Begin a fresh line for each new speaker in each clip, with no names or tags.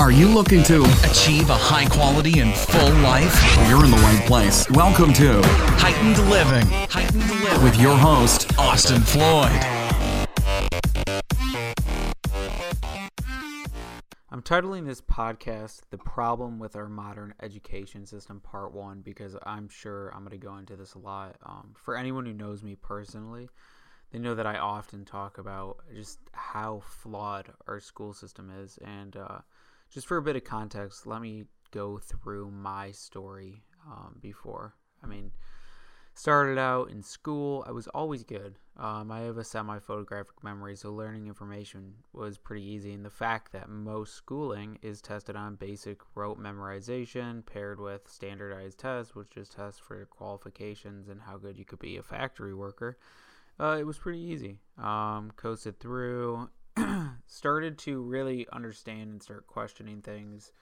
Are you looking to
Achieve a high quality and full life.
You're in the right place. Welcome to
Heightened living. Heightened living.
with your host,
Austin Floyd.
I'm titling this podcast The Problem with Our Modern Education System Part 1 because I'm sure I'm going to go into this a lot. Um, for anyone who knows me personally, they know that I often talk about just how flawed our school system is. And uh, just for a bit of context, let me go through my story um, before. I mean, started out in school, I was always good. Um, I have a semi photographic memory, so learning information was pretty easy. And the fact that most schooling is tested on basic rote memorization paired with standardized tests, which just tests for your qualifications and how good you could be a factory worker, uh, it was pretty easy. Um, coasted through, started to really understand and start questioning things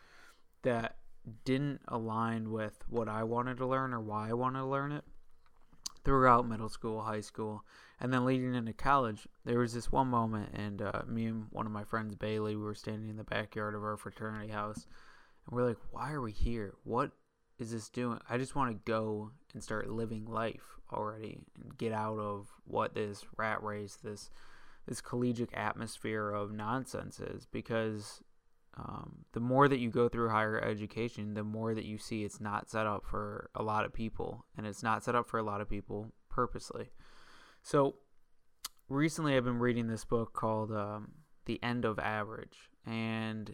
that didn't align with what I wanted to learn or why I wanted to learn it throughout middle school, high school, and then leading into college, there was this one moment, and uh, me and one of my friends, Bailey, we were standing in the backyard of our fraternity house, and we're like, "Why are we here? What is this doing? I just want to go and start living life already, and get out of what this rat race, this this collegiate atmosphere of nonsense is, because." Um, the more that you go through higher education, the more that you see it's not set up for a lot of people, and it's not set up for a lot of people purposely. So, recently I've been reading this book called um, The End of Average, and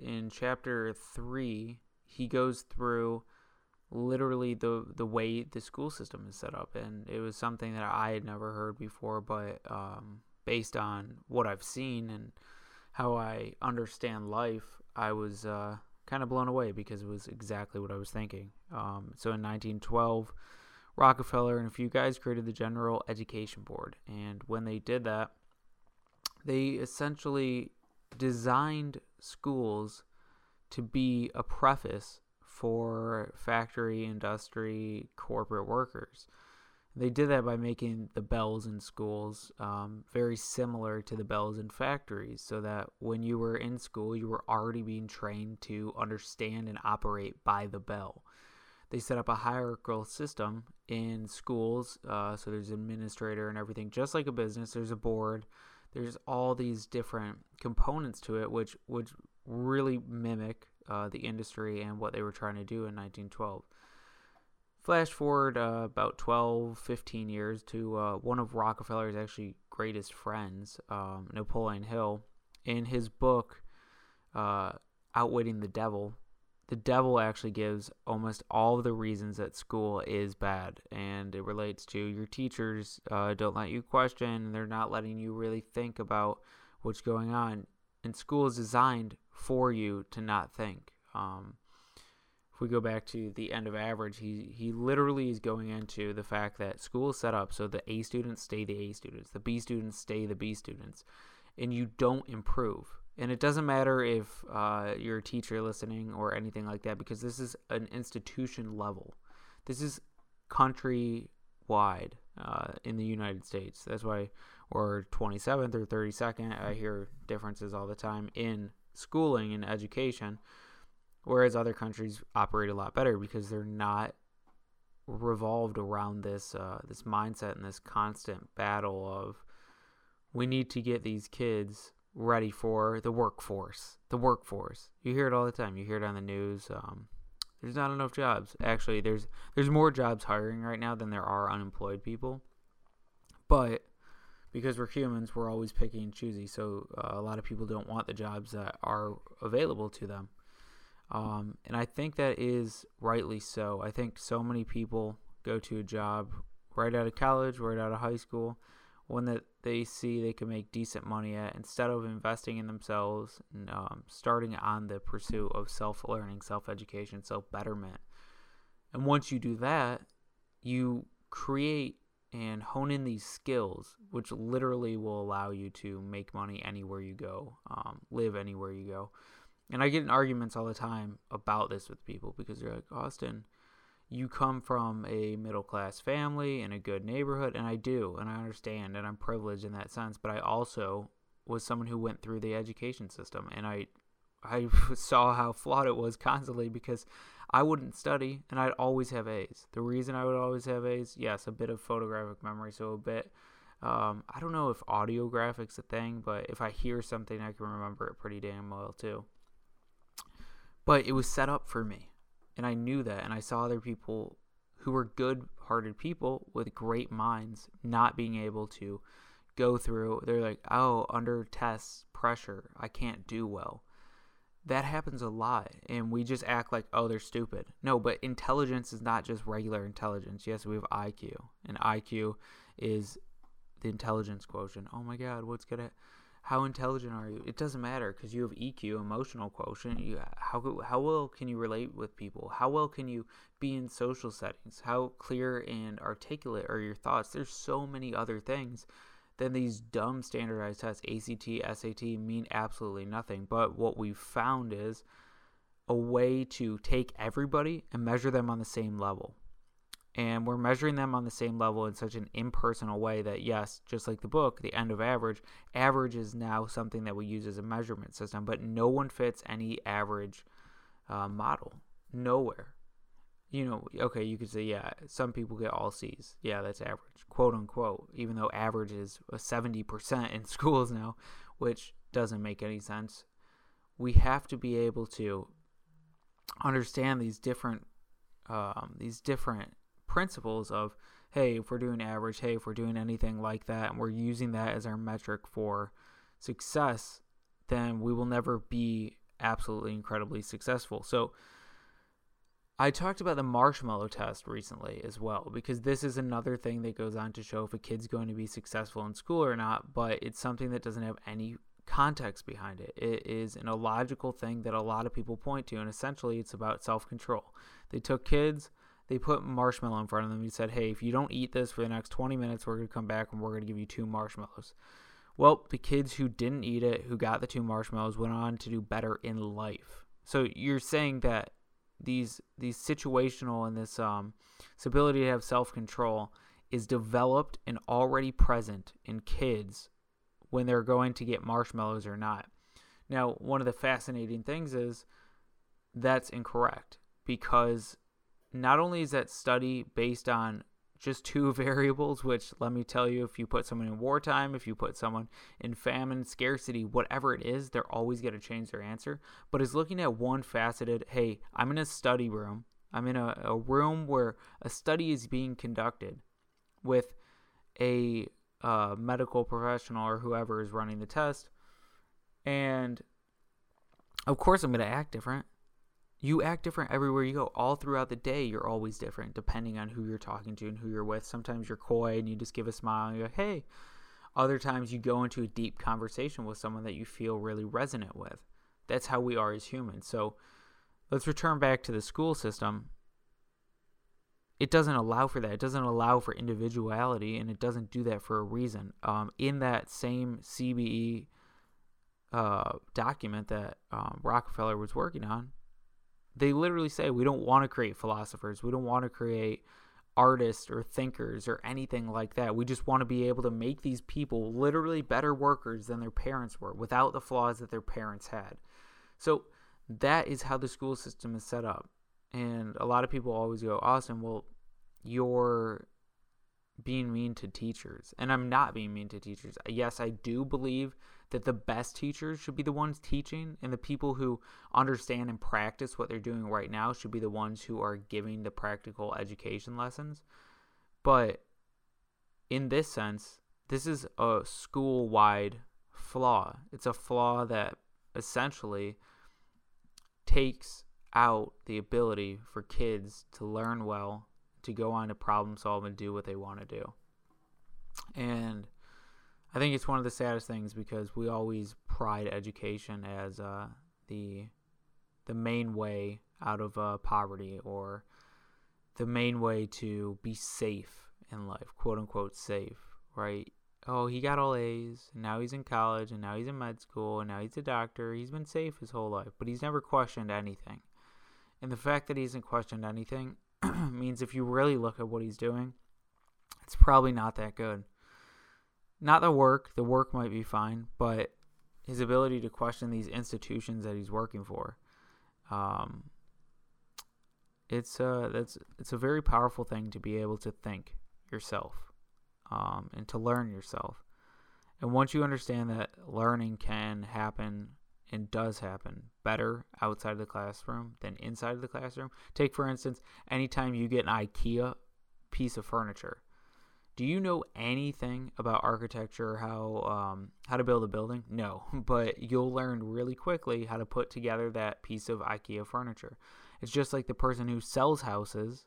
in chapter three, he goes through literally the the way the school system is set up, and it was something that I had never heard before, but um, based on what I've seen and how I understand life, I was uh, kind of blown away because it was exactly what I was thinking. Um, so in 1912, Rockefeller and a few guys created the General Education Board, and when they did that, they essentially designed schools to be a preface for factory, industry, corporate workers. They did that by making the bells in schools um, very similar to the bells in factories, so that when you were in school, you were already being trained to understand and operate by the bell. They set up a hierarchical system in schools, uh, so there's an administrator and everything, just like a business. There's a board. There's all these different components to it, which which really mimic uh, the industry and what they were trying to do in 1912. Flash forward uh, about 12, 15 years to uh, one of Rockefeller's actually greatest friends, um, Napoleon Hill. In his book, uh, Outwitting the Devil, the devil actually gives almost all the reasons that school is bad. And it relates to your teachers uh, don't let you question, they're not letting you really think about what's going on. And school is designed for you to not think. Um, if we go back to the end of average, he he literally is going into the fact that school is set up so the A students stay the A students, the B students stay the B students, and you don't improve. And it doesn't matter if uh, you're a teacher listening or anything like that, because this is an institution level. This is country wide uh, in the United States. That's why we're 27th or 32nd. I hear differences all the time in schooling and education whereas other countries operate a lot better because they're not revolved around this uh, this mindset and this constant battle of we need to get these kids ready for the workforce. The workforce. You hear it all the time. You hear it on the news. Um, there's not enough jobs. Actually, there's there's more jobs hiring right now than there are unemployed people. But because we're humans, we're always picky and choosy. So uh, a lot of people don't want the jobs that are available to them. Um, and I think that is rightly so. I think so many people go to a job right out of college, right out of high school, one that they see they can make decent money at instead of investing in themselves and um, starting on the pursuit of self learning, self education, self betterment. And once you do that, you create and hone in these skills, which literally will allow you to make money anywhere you go, um, live anywhere you go. And I get in arguments all the time about this with people because they're like, Austin, you come from a middle class family in a good neighborhood. And I do, and I understand, and I'm privileged in that sense. But I also was someone who went through the education system, and I, I saw how flawed it was constantly because I wouldn't study and I'd always have A's. The reason I would always have A's, yes, a bit of photographic memory, so a bit. Um, I don't know if audiographics a thing, but if I hear something, I can remember it pretty damn well too. But it was set up for me, and I knew that, and I saw other people who were good-hearted people with great minds not being able to go through. They're like, oh, under tests, pressure, I can't do well. That happens a lot and we just act like oh they're stupid. No but intelligence is not just regular intelligence. Yes we have iq and iq is the intelligence quotient. Oh my god what's gonna how intelligent are you? It doesn't matter because you have eq emotional quotient you how how well can you relate with people? How well can you be in social settings? How clear and articulate are your thoughts? There's so many other things then these dumb standardized tests, ACT, SAT, mean absolutely nothing. But what we've found is a way to take everybody and measure them on the same level. And we're measuring them on the same level in such an impersonal way that, yes, just like the book, the end of average, average is now something that we use as a measurement system, but no one fits any average uh, model. Nowhere you know, okay, you could say, yeah, some people get all C's. Yeah, that's average, quote unquote, even though average is a 70% in schools now, which doesn't make any sense. We have to be able to understand these different um, these different principles of hey if we're doing average hey if we're doing anything like that and we're using that as our metric for success then we will never be absolutely incredibly successful so I talked about the marshmallow test recently as well because this is another thing that goes on to show if a kid's going to be successful in school or not, but it's something that doesn't have any context behind it. It is an illogical thing that a lot of people point to, and essentially it's about self control. They took kids, they put marshmallow in front of them, and said, Hey, if you don't eat this for the next 20 minutes, we're going to come back and we're going to give you two marshmallows. Well, the kids who didn't eat it, who got the two marshmallows, went on to do better in life. So you're saying that these these situational and this um this ability to have self control is developed and already present in kids when they're going to get marshmallows or not. Now, one of the fascinating things is that's incorrect because not only is that study based on just two variables, which let me tell you, if you put someone in wartime, if you put someone in famine, scarcity, whatever it is, they're always going to change their answer. But is looking at one faceted, hey, I'm in a study room. I'm in a, a room where a study is being conducted with a uh, medical professional or whoever is running the test. And of course, I'm going to act different you act different everywhere you go. All throughout the day, you're always different depending on who you're talking to and who you're with. Sometimes you're coy and you just give a smile and you're hey. Other times you go into a deep conversation with someone that you feel really resonant with. That's how we are as humans. So let's return back to the school system. It doesn't allow for that. It doesn't allow for individuality, and it doesn't do that for a reason. Um, in that same CBE uh, document that um, Rockefeller was working on, they literally say we don't want to create philosophers. We don't want to create artists or thinkers or anything like that. We just want to be able to make these people literally better workers than their parents were without the flaws that their parents had. So that is how the school system is set up. And a lot of people always go, Austin, well, you're being mean to teachers. And I'm not being mean to teachers. Yes, I do believe that the best teachers should be the ones teaching, and the people who understand and practice what they're doing right now should be the ones who are giving the practical education lessons. But in this sense, this is a school wide flaw. It's a flaw that essentially takes out the ability for kids to learn well, to go on to problem solve and do what they want to do. And I think it's one of the saddest things because we always pride education as uh, the the main way out of uh, poverty or the main way to be safe in life, quote unquote safe, right? Oh, he got all A's, and now he's in college, and now he's in med school, and now he's a doctor. He's been safe his whole life, but he's never questioned anything. And the fact that he hasn't questioned anything means if you really look at what he's doing, it's probably not that good not the work. The work might be fine, but his ability to question these institutions that he's working for. Um, it's uh that's it's a very powerful thing to be able to think yourself um, and to learn yourself. And once you understand that learning can happen and does happen better outside of the classroom than inside of the classroom. Take for instance, anytime you get an IKEA piece of furniture, do you know anything about architecture, how um, how to build a building? No, but you'll learn really quickly how to put together that piece of IKEA furniture. It's just like the person who sells houses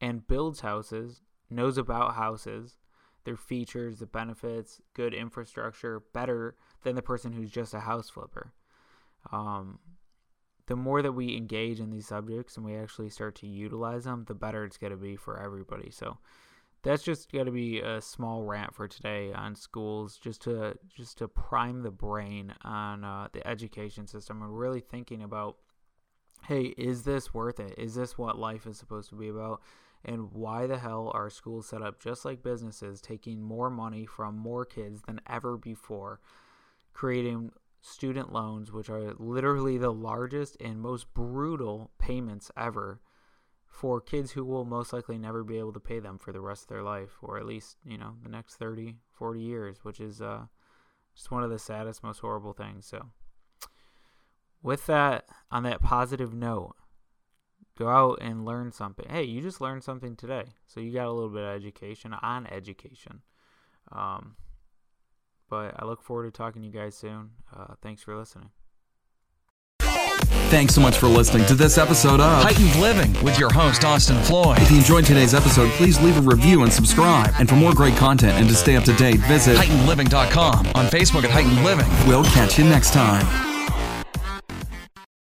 and builds houses knows about houses, their features, the benefits, good infrastructure, better than the person who's just a house flipper. Um, the more that we engage in these subjects and we actually start to utilize them, the better it's going to be for everybody. So that's just going to be a small rant for today on schools, just to just to prime the brain on uh, the education system and really thinking about, hey, is this worth it? Is this what life is supposed to be about? And why the hell are schools set up just like businesses, taking more money from more kids than ever before, creating student loans, which are literally the largest and most brutal payments ever for kids who will most likely never be able to pay them for the rest of their life, or at least, you know, the next 30, 40 years, which is uh, just one of the saddest, most horrible things. So, with that, on that positive note, go out and learn something. Hey, you just learned something today. So, you got a little bit of education on education. Um, but I look forward to talking to you guys soon. Uh, thanks for listening.
Thanks so much for listening to this episode of
Heightened Living with your host, Austin Floyd.
If you enjoyed today's episode, please leave a review and subscribe. And for more great content and to stay up to date, visit
HeightenedLiving.com on Facebook at Heightened Living.
We'll catch you next time.